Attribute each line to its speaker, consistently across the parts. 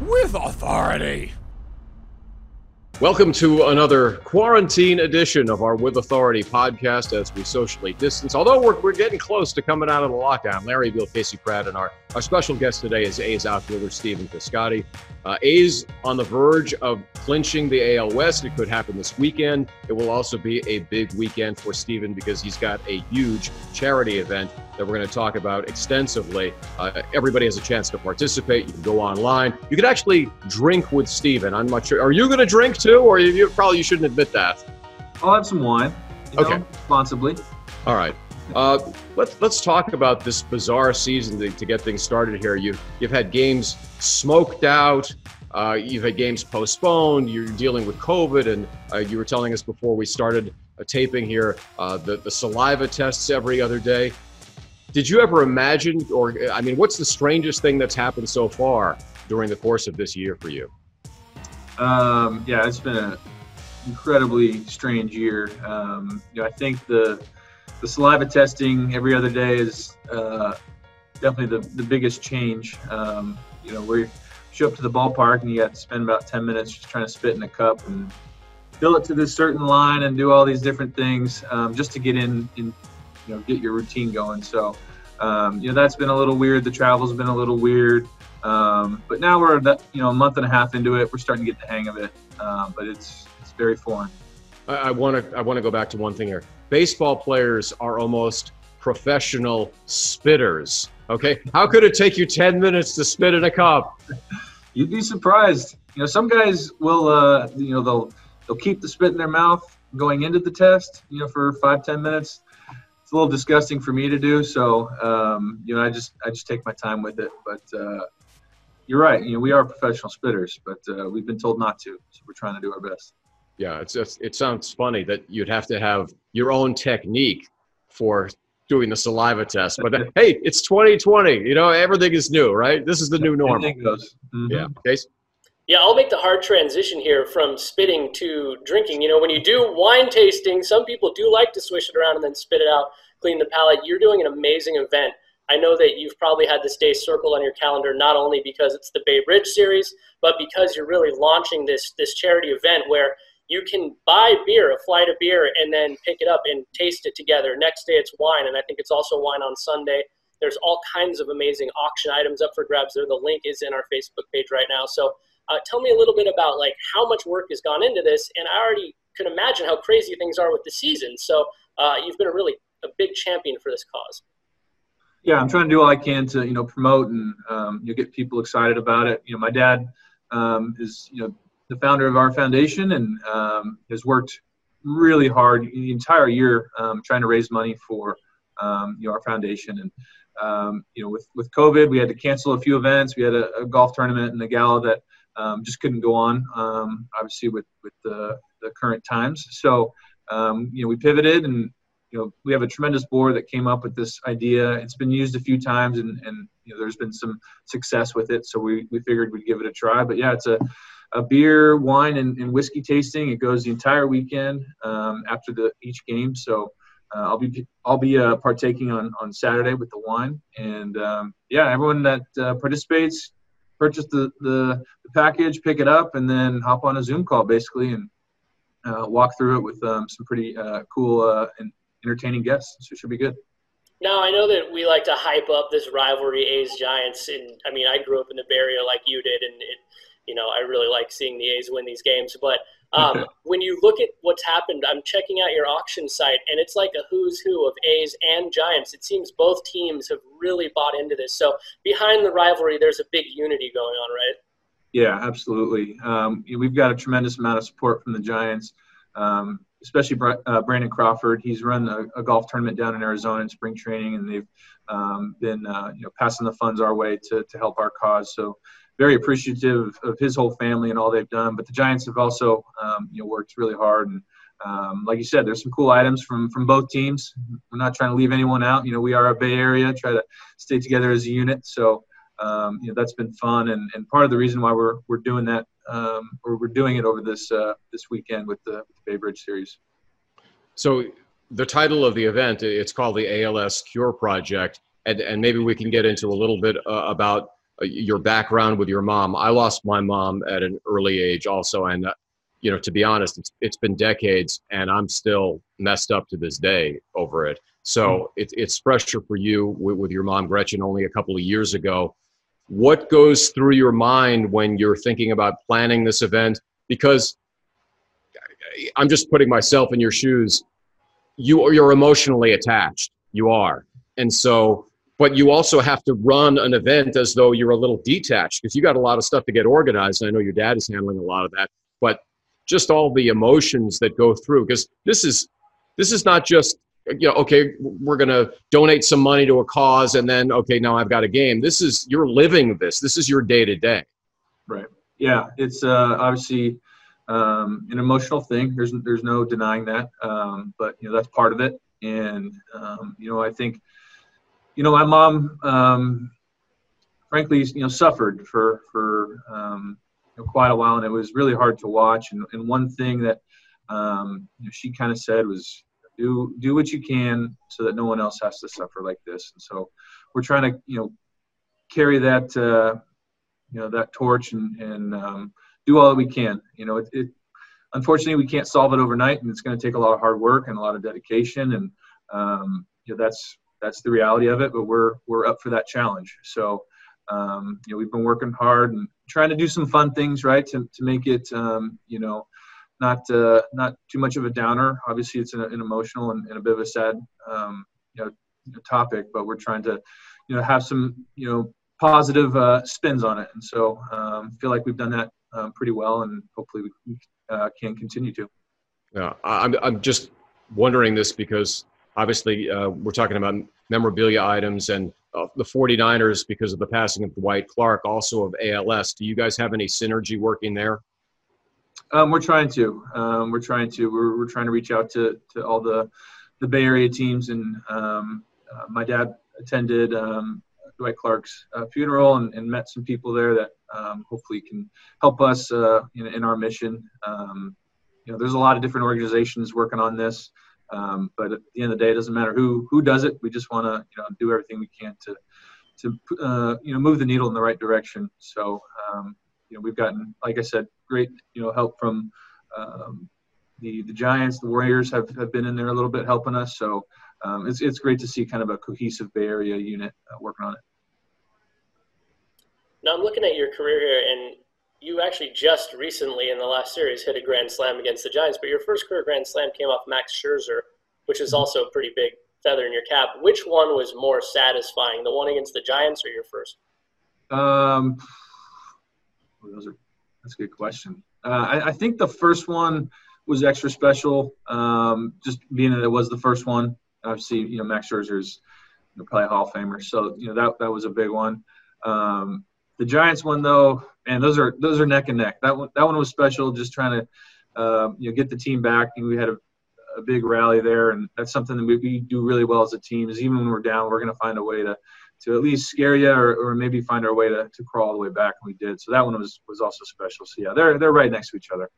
Speaker 1: with authority.
Speaker 2: Welcome to another quarantine edition of our With Authority podcast as we socially distance. Although we're, we're getting close to coming out of the lockdown, Larry Beil, Casey Pratt, and our, our special guest today is A's outfielder Stephen Piscotty. Uh, A's on the verge of clinching the AL West. It could happen this weekend. It will also be a big weekend for Stephen because he's got a huge charity event that we're going to talk about extensively. Uh, everybody has a chance to participate. You can go online. You can actually drink with Stephen. I'm not sure. Are you going to drink too, or you, you probably you shouldn't admit that?
Speaker 3: I'll have some wine. You know,
Speaker 2: Okay.
Speaker 3: responsibly.
Speaker 2: All right. Uh, let's let's talk about this bizarre season to, to get things started here. You've you've had games smoked out. Uh, you've had games postponed. You're dealing with COVID, and uh, you were telling us before we started uh, taping here uh, the the saliva tests every other day. Did you ever imagine, or I mean, what's the strangest thing that's happened so far during the course of this year for you?
Speaker 3: Um, yeah, it's been an incredibly strange year. Um, you know, I think the the saliva testing every other day is uh, definitely the, the biggest change. Um, you know, you show up to the ballpark and you got to spend about 10 minutes just trying to spit in a cup and fill it to this certain line and do all these different things um, just to get in, in, you know, get your routine going. So, um, you know, that's been a little weird. The travel's been a little weird. Um, but now we're that you know a month and a half into it. We're starting to get the hang of it. Um, but it's it's very foreign.
Speaker 2: I want to I want to go back to one thing here. Baseball players are almost professional spitters. Okay, how could it take you ten minutes to spit in a cup?
Speaker 3: You'd be surprised. You know, some guys will uh, you know they'll they'll keep the spit in their mouth going into the test. You know, for five ten minutes. It's a little disgusting for me to do. So um, you know, I just I just take my time with it. But uh, you're right. You know, we are professional spitters, but uh, we've been told not to. So we're trying to do our best.
Speaker 2: Yeah, it's just, it sounds funny that you'd have to have your own technique for doing the saliva test. But hey, it's 2020. You know, everything is new, right? This is the new normal.
Speaker 3: Anything goes. Mhm.
Speaker 2: Yeah. Case.
Speaker 4: Yeah, I'll make the hard transition here from spitting to drinking. You know, when you do wine tasting, some people do like to swish it around and then spit it out, clean the palate. You're doing an amazing event. I know that you've probably had this day circled on your calendar not only because it's the Bay Bridge series, but because you're really launching this this charity event where you can buy beer, a flight of beer, and then pick it up and taste it together. Next day it's wine, and I think it's also wine on Sunday. There's all kinds of amazing auction items up for grabs there. The link is in our Facebook page right now. So uh, tell me a little bit about like how much work has gone into this, and I already can imagine how crazy things are with the season. So uh, you've been a really a big champion for this cause.
Speaker 3: yeah, I'm trying to do all I can to you know promote and um, you know, get people excited about it. You know, my dad um, is you know the founder of our foundation and um, has worked really hard the entire year um, trying to raise money for um, you know our foundation and um, you know with with COVID we had to cancel a few events. We had a, a golf tournament and a gala that um, just couldn't go on um, obviously with with the, the current times. So um, you know we pivoted and you know, we have a tremendous board that came up with this idea. It's been used a few times, and, and you know, there's been some success with it. So we, we figured we'd give it a try. But yeah, it's a, a beer, wine, and, and whiskey tasting. It goes the entire weekend um, after the each game. So uh, I'll be I'll be uh, partaking on on Saturday with the wine, and um, yeah, everyone that uh, participates purchase the, the the package, pick it up, and then hop on a Zoom call basically and uh, walk through it with um, some pretty uh, cool uh, and entertaining guests. So it should be good.
Speaker 4: Now I know that we like to hype up this rivalry, A's Giants, and I mean I grew up in the Bay Area like you did, and it, you know I really like seeing the A's win these games. But um, when you look at what's happened, I'm checking out your auction site, and it's like a who's who of A's and Giants. It seems both teams have really bought into this. So behind the rivalry, there's a big unity going on, right?
Speaker 3: Yeah, absolutely. Um, we've got a tremendous amount of support from the Giants, um, especially uh, Brandon Crawford. He's run a, a golf tournament down in Arizona in spring training, and they've um, been uh, you know passing the funds our way to to help our cause. So very appreciative of his whole family and all they've done. But the Giants have also um, you know worked really hard and. Um, like you said, there's some cool items from from both teams. We're not trying to leave anyone out. You know, we are a Bay Area, try to stay together as a unit. So, um, you know that's been fun and, and part of the reason why we're we're doing that um, or we're doing it over this uh, this weekend with the, with the Bay Bridge series.
Speaker 2: So the title of the event it's called the ALS Cure Project, and and maybe we can get into a little bit uh, about uh, your background with your mom. I lost my mom at an early age also, and uh, you know, to be honest, it's it's been decades, and I'm still messed up to this day over it. So mm. it, it's pressure for you with, with your mom, Gretchen, only a couple of years ago. What goes through your mind when you're thinking about planning this event? Because I'm just putting myself in your shoes. You you're emotionally attached. You are, and so but you also have to run an event as though you're a little detached because you got a lot of stuff to get organized. And I know your dad is handling a lot of that, but just all the emotions that go through because this is this is not just you know okay we're going to donate some money to a cause and then okay now I've got a game. This is you're living this. This is your day to day.
Speaker 3: Right. Yeah. It's uh, obviously um, an emotional thing. There's there's no denying that. Um, but you know that's part of it. And um, you know I think you know, my mom, um, frankly, you know, suffered for for um, you know, quite a while, and it was really hard to watch. And, and one thing that um, you know, she kind of said was, "Do do what you can so that no one else has to suffer like this." And so, we're trying to, you know, carry that, uh, you know, that torch and and um, do all that we can. You know, it, it unfortunately we can't solve it overnight, and it's going to take a lot of hard work and a lot of dedication, and um, you know, that's that's the reality of it. But we're we're up for that challenge. So um, you know we've been working hard and trying to do some fun things, right, to to make it um, you know not uh, not too much of a downer. Obviously, it's an, an emotional and, and, a bit of a sad um, you know topic, but we're trying to you know have some you know positive uh, spins on it, and so um, feel like we've done that um, pretty well, and hopefully we uh, can continue to.
Speaker 2: Yeah, I'm I'm just wondering this because obviously uh, we're talking about memorabilia items and uh, the 49ers because of the passing of Dwight Clark, also of ALS. Do you guys have any synergy working there?
Speaker 3: Um, we're trying to. Um, we're trying to. We're, we're trying to reach out to, to all the the Bay Area teams, and um, uh, my dad attended um, Dwight Clark's uh, funeral and, and, met some people there that um, hopefully can help us uh, in, in, our mission. Um, you know, there's a lot of different organizations working on this. But at the end of the day, it doesn't matter who who does it. We just want to you know do everything we can to to uh, you know move the needle in the right direction. So you know we've gotten, like I said, great you know help from um, the the Giants. The Warriors have, have been in there a little bit helping us. So um, it's it's great to see kind of a cohesive Bay Area unit uh, working on it.
Speaker 4: Now I'm looking at your career here, and you actually just recently in the last series hit a grand slam against the Giants, but your first career grand slam came off Max Scherzer, which is mm-hmm. also a pretty big feather in your cap. Which one was more satisfying, the one against the Giants or your first?
Speaker 3: Um, those are that's a good question. Uh, I, I, think the first one was extra special, um, just being that it was the first one. Obviously, you know Max Scherzer's know, probably a Hall of Famer, so you know that that was a big one. Um, the Giants one though, and those are those are neck and neck. That one that one was special. Just trying to uh, you know get the team back, and we had a, a big rally there, and that's something that we, we, do really well as a team. Is even when we're down, we're going to find a way to to at least scare you, or, or maybe find our way to, to crawl all the way back, and we did. So that one was was also special. So yeah, they're they're right next to each other.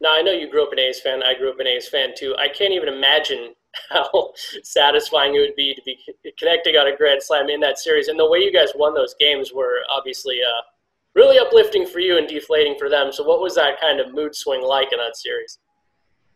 Speaker 4: Now I know you grew up an A's fan. I grew up an A's fan too. I can't even imagine how satisfying it would be to be connecting on a grand slam in that series. And the way you guys won those games were obviously uh, really uplifting for you and deflating for them. So what was that kind of mood swing like in that series?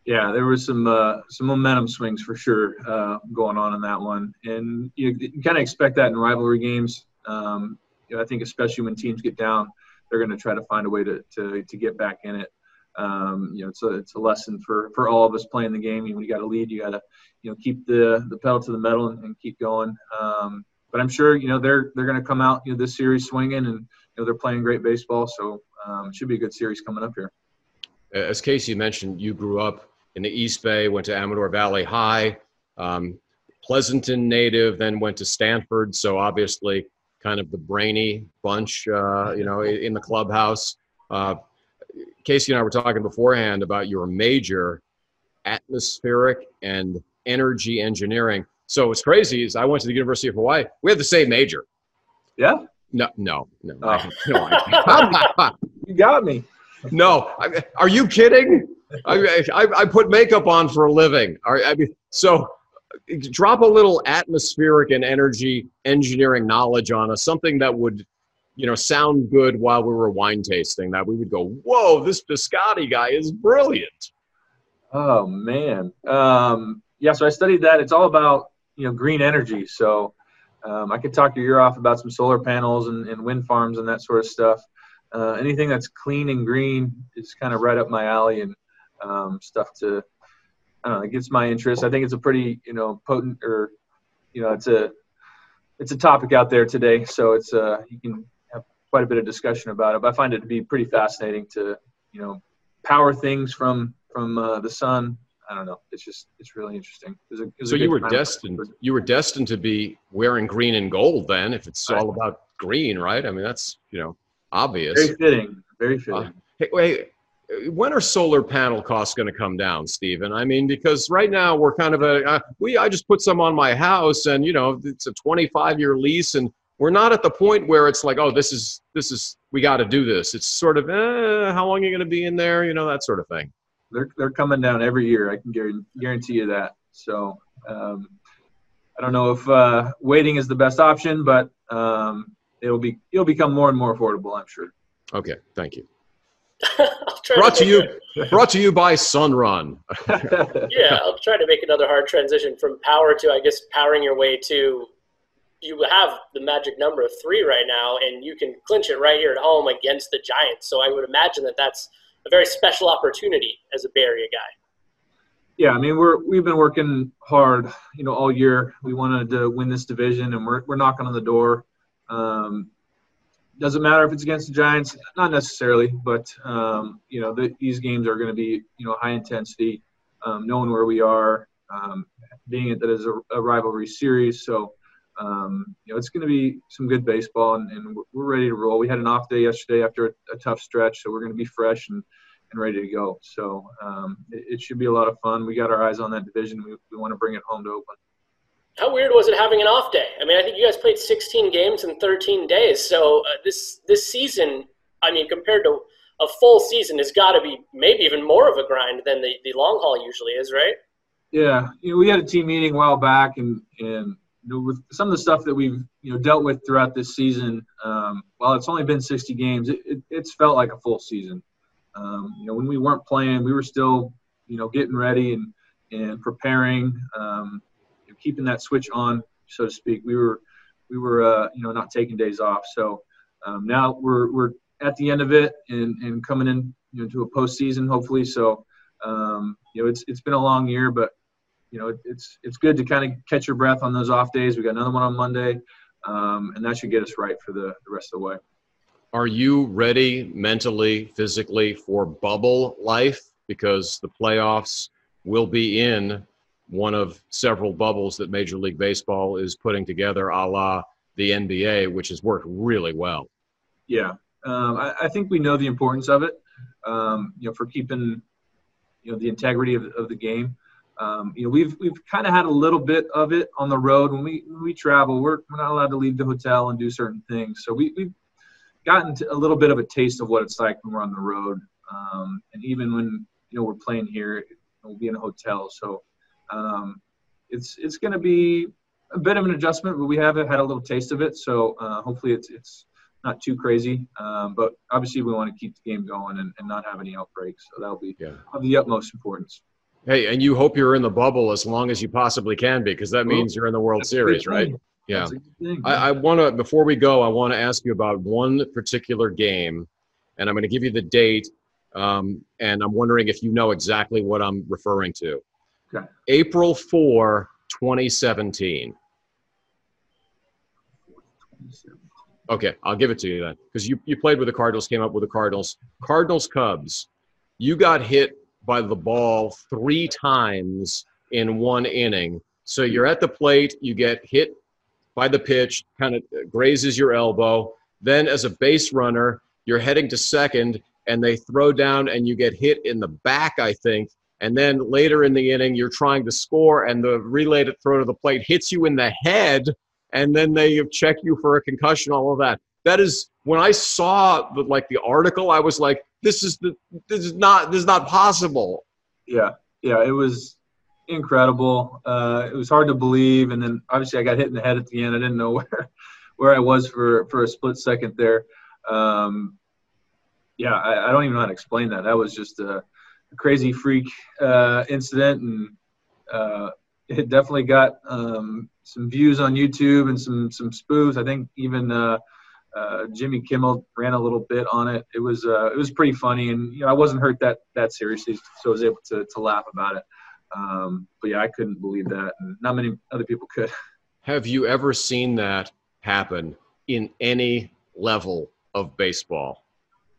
Speaker 3: Yeah, there was some uh, some momentum swings for sure uh, going on in that one, and you, you kind of expect that in rivalry games. Um, you know, I think especially when teams get down, they're going to try to find a way to, to to get back in it. Um, you know, it's a it's a lesson for for all of us playing the game. You, When you got to lead, you got to you know keep the the pedal to the metal and, and keep going. Um, but I'm sure you know they're they're going to come out you know this series swinging and you know they're playing great baseball, so um, it should be a good series coming up here.
Speaker 2: As Casey mentioned, you grew up in the East Bay, went to Amador Valley High, um, Pleasanton native, then went to Stanford. So obviously, kind of the brainy bunch, uh, you know, in the clubhouse. Uh, Casey and I were talking beforehand about your major, atmospheric and energy engineering. So what's crazy is I went to the University of Hawaii. We had the same major.
Speaker 3: Yeah.
Speaker 2: No, no, no. Oh. no
Speaker 3: you got me.
Speaker 2: No, I, are you kidding? I, I, I, put makeup on for a living. I mean, so drop a little atmospheric and energy engineering knowledge on us, something that would you know, sound good while we were wine tasting that we would go, whoa, this biscotti guy is brilliant?
Speaker 3: Oh man, um, yeah. So I studied that. It's all about you know green energy. So um, I could talk your ear off about some solar panels and, and wind farms and that sort of stuff. Uh, anything that's clean and green is kind of right up my alley and um, stuff to I don't know, it gets my interest. I think it's a pretty, you know, potent or, you know, it's a, it's a topic out there today. So it's, uh, you can have quite a bit of discussion about it. But I find it to be pretty fascinating to, you know, power things from from uh, the sun. I don't know. It's just, it's really interesting. It
Speaker 2: a, it so you were destined, you were destined to be wearing green and gold then, if it's all about green, right? I mean, that's you know obvious.
Speaker 3: Very fitting. Very fitting. Uh,
Speaker 2: hey, wait, when are solar panel costs going to come down, Stephen? I mean, because right now we're kind of a uh, we. I just put some on my house, and you know, it's a 25 year lease, and we're not at the point where it's like, oh, this is this is we got to do this. It's sort of, eh, how long are you going to be in there? You know, that sort of thing.
Speaker 3: They're they're coming down every year. I can guarantee you that. So um, I don't know if uh, waiting is the best option, but um, it'll be it'll become more and more affordable. I'm sure.
Speaker 2: Okay, thank you. Brought to, to you brought to you by Sunrun.
Speaker 4: yeah, I'll try to make another hard transition from power to I guess powering your way to you have the magic number of three right now, and you can clinch it right here at home against the Giants. So I would imagine that that's a very special opportunity as a Bay Area guy.
Speaker 3: Yeah, I mean we're we've been working hard, you know, all year. We wanted to win this division, and we're we're knocking on the door. Um, doesn't matter if it's against the Giants, not necessarily, but um, you know the, these games are going to be you know high intensity, um, knowing where we are, um, being it that is a, a rivalry series. So um, you know it's going to be some good baseball, and, and, we're ready to roll. We had an off day yesterday after a, a tough stretch, so we're going to be fresh and, and ready to go. So um, it, it, should be a lot of fun. We got our eyes on that division. We, we want to bring it home to Oakland
Speaker 4: how weird was it having an off day? I mean, I think you guys played 16 games in 13 days. So uh, this this season, I mean, compared to a full season, has got to be maybe even more of a grind than the, the long haul usually is, right?
Speaker 3: Yeah, you know, we had a team meeting a while back, and and you know, with some of the stuff that we've you know dealt with throughout this season, um, while it's only been 60 games, it, it, it's felt like a full season. Um, you know, when we weren't playing, we were still you know getting ready and and preparing. Um, keeping that switch on, so to speak. We were we were uh, you know not taking days off. So um, now we're we're at the end of it and, and coming in you know, to a postseason hopefully. So um, you know it's it's been a long year, but you know it, it's it's good to kind of catch your breath on those off days. We got another one on Monday, um, and that should get us right for the, the rest of the way.
Speaker 2: Are you ready mentally, physically for bubble life? Because the playoffs will be in one of several bubbles that Major League Baseball is putting together, a la the NBA, which has worked really well.
Speaker 3: Yeah, um, I, I, think we know the importance of it. Um, you know, for keeping you know the integrity of, of the game. Um, you know, we've we've kind of had a little bit of it on the road when we when we travel. We're we're not allowed to leave the hotel and do certain things, so we we've gotten a little bit of a taste of what it's like when we're on the road. Um, and even when you know we're playing here, we'll be in a hotel. So um, it's it's going to be a bit of an adjustment, but we have had a little taste of it. So uh, hopefully it's it's not too crazy. Um, but obviously we want to keep the game going and, and not have any outbreaks. So that'll be yeah. of the utmost importance.
Speaker 2: Hey, and you hope you're in the bubble as long as you possibly can be, because that means you're in the World Series, right? Yeah. Thing, I, I want to, before we go, I want to ask you about one particular game, and I'm going to give you the date, um, and I'm wondering if you know exactly what I'm referring to. Okay. April 4, 2017. Okay, I'll give it to you then. Because you, you played with the Cardinals, came up with the Cardinals. Cardinals Cubs, you got hit by the ball three times in one inning. So you're at the plate, you get hit by the pitch, kind of grazes your elbow. Then, as a base runner, you're heading to second, and they throw down, and you get hit in the back, I think, and then later in the inning you're trying to score and the relayed throw to the plate hits you in the head and then they check you for a concussion all of that that is when i saw the like the article i was like this is the this is not this is not possible
Speaker 3: yeah yeah it was incredible uh, it was hard to believe and then obviously i got hit in the head at the end i didn't know where where I was for for a split second there. Um, yeah, I, I, don't even know how to explain that. That was just a, crazy freak uh, incident, and uh, it definitely got um, some views on YouTube and some some spoofs. I think even uh, uh, Jimmy Kimmel ran a little bit on it. It was uh, it was pretty funny, and you know I wasn't hurt that that seriously, so I was able to to laugh about it. Um, but yeah, I couldn't believe that, and not many other people could.
Speaker 2: Have you ever seen that happen in any level of baseball?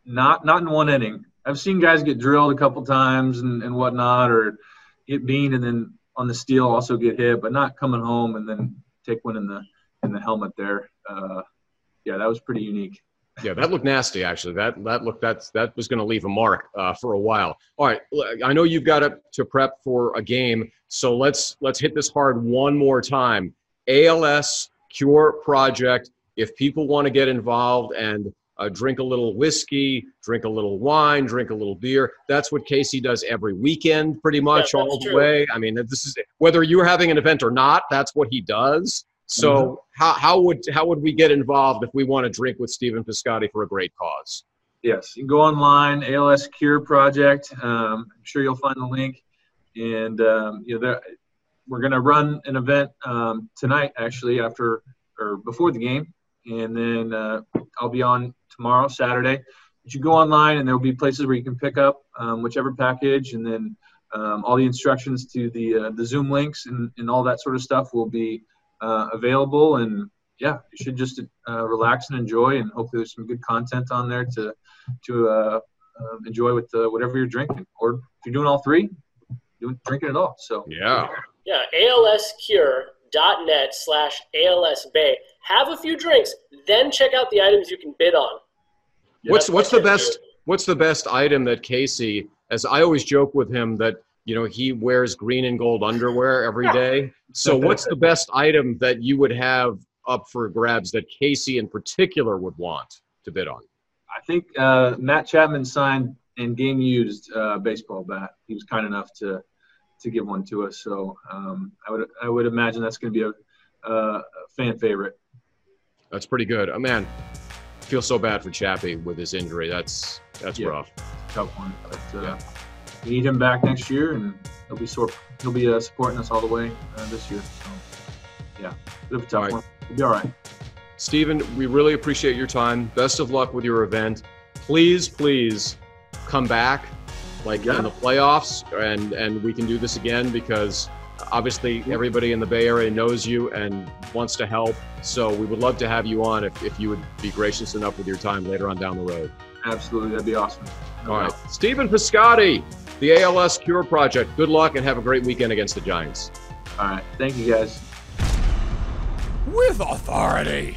Speaker 3: Not not in one inning. I've seen guys get drilled a couple times and, and whatnot, or get beaned and then on the steal also get hit, but not coming home and then take one in the in the helmet there. Uh, yeah, that was pretty unique.
Speaker 2: Yeah, that looked nasty. Actually, that that looked that's that was going to leave a mark uh, for a while. All right, I know you've got to, to prep for a game, so let's let's hit this hard one more time. ALS Cure Project. If people want to get involved and uh, drink a little whiskey, drink a little wine, drink a little beer. That's what Casey does every weekend, pretty much yeah, all the true. way. I mean, this is whether you're having an event or not. That's what he does. So mm-hmm. how, how would how would we get involved if we want to drink with Stephen Piscotty for a great cause?
Speaker 3: Yes, you can go online, ALS Cure Project. Um, I'm sure you'll find the link. And um, you know, we're going to run an event um, tonight, actually, after or before the game, and then uh, I'll be on tomorrow, Saturday. But you go online, and there will be places where you can pick up um, whichever package, and then um, all the instructions to the uh, the Zoom links and, and all that sort of stuff will be uh, available. And yeah, you should just uh, relax and enjoy, and hopefully there's some good content on there to to uh, um, enjoy with whatever you're drinking. Or if you're doing all three, doing drinking it all. So
Speaker 2: yeah,
Speaker 4: yeah, alscure.net slash alsbay. Have a few drinks, then check out the items you can bid on.
Speaker 2: Yeah, what's what's the best what's the best item that Casey as I always joke with him that you know he wears green and gold underwear every day. So what's the best item that you would have up for grabs that Casey in particular would want to bid on?
Speaker 3: I think uh, Matt Chapman signed and game used uh, baseball bat. He was kind enough to to give one to us. So um, I would I would imagine that's going to be a, a, fan favorite.
Speaker 2: That's pretty good. Oh man, I feel so bad for Chappie with his injury. That's that's yeah, rough.
Speaker 3: Tough one. But, uh, yeah. We need him back next year, and he'll be sort he'll be uh, supporting us all the way uh, this year. So yeah, bit of a tough right. one. We'll be all right.
Speaker 2: Stephen, we really appreciate your time. Best of luck with your event. Please, please come back like yeah. in the playoffs and and we can do this again because obviously everybody in the Bay Area knows you and wants to help. So we would love to have you on if, if you would be gracious enough with your time later on down the road.
Speaker 3: Absolutely, that'd be awesome.
Speaker 2: No All right. Stephen Piscotty, the ALS Cure Project. Good luck and have a great weekend against the Giants.
Speaker 3: All right. Thank you guys.
Speaker 1: With authority.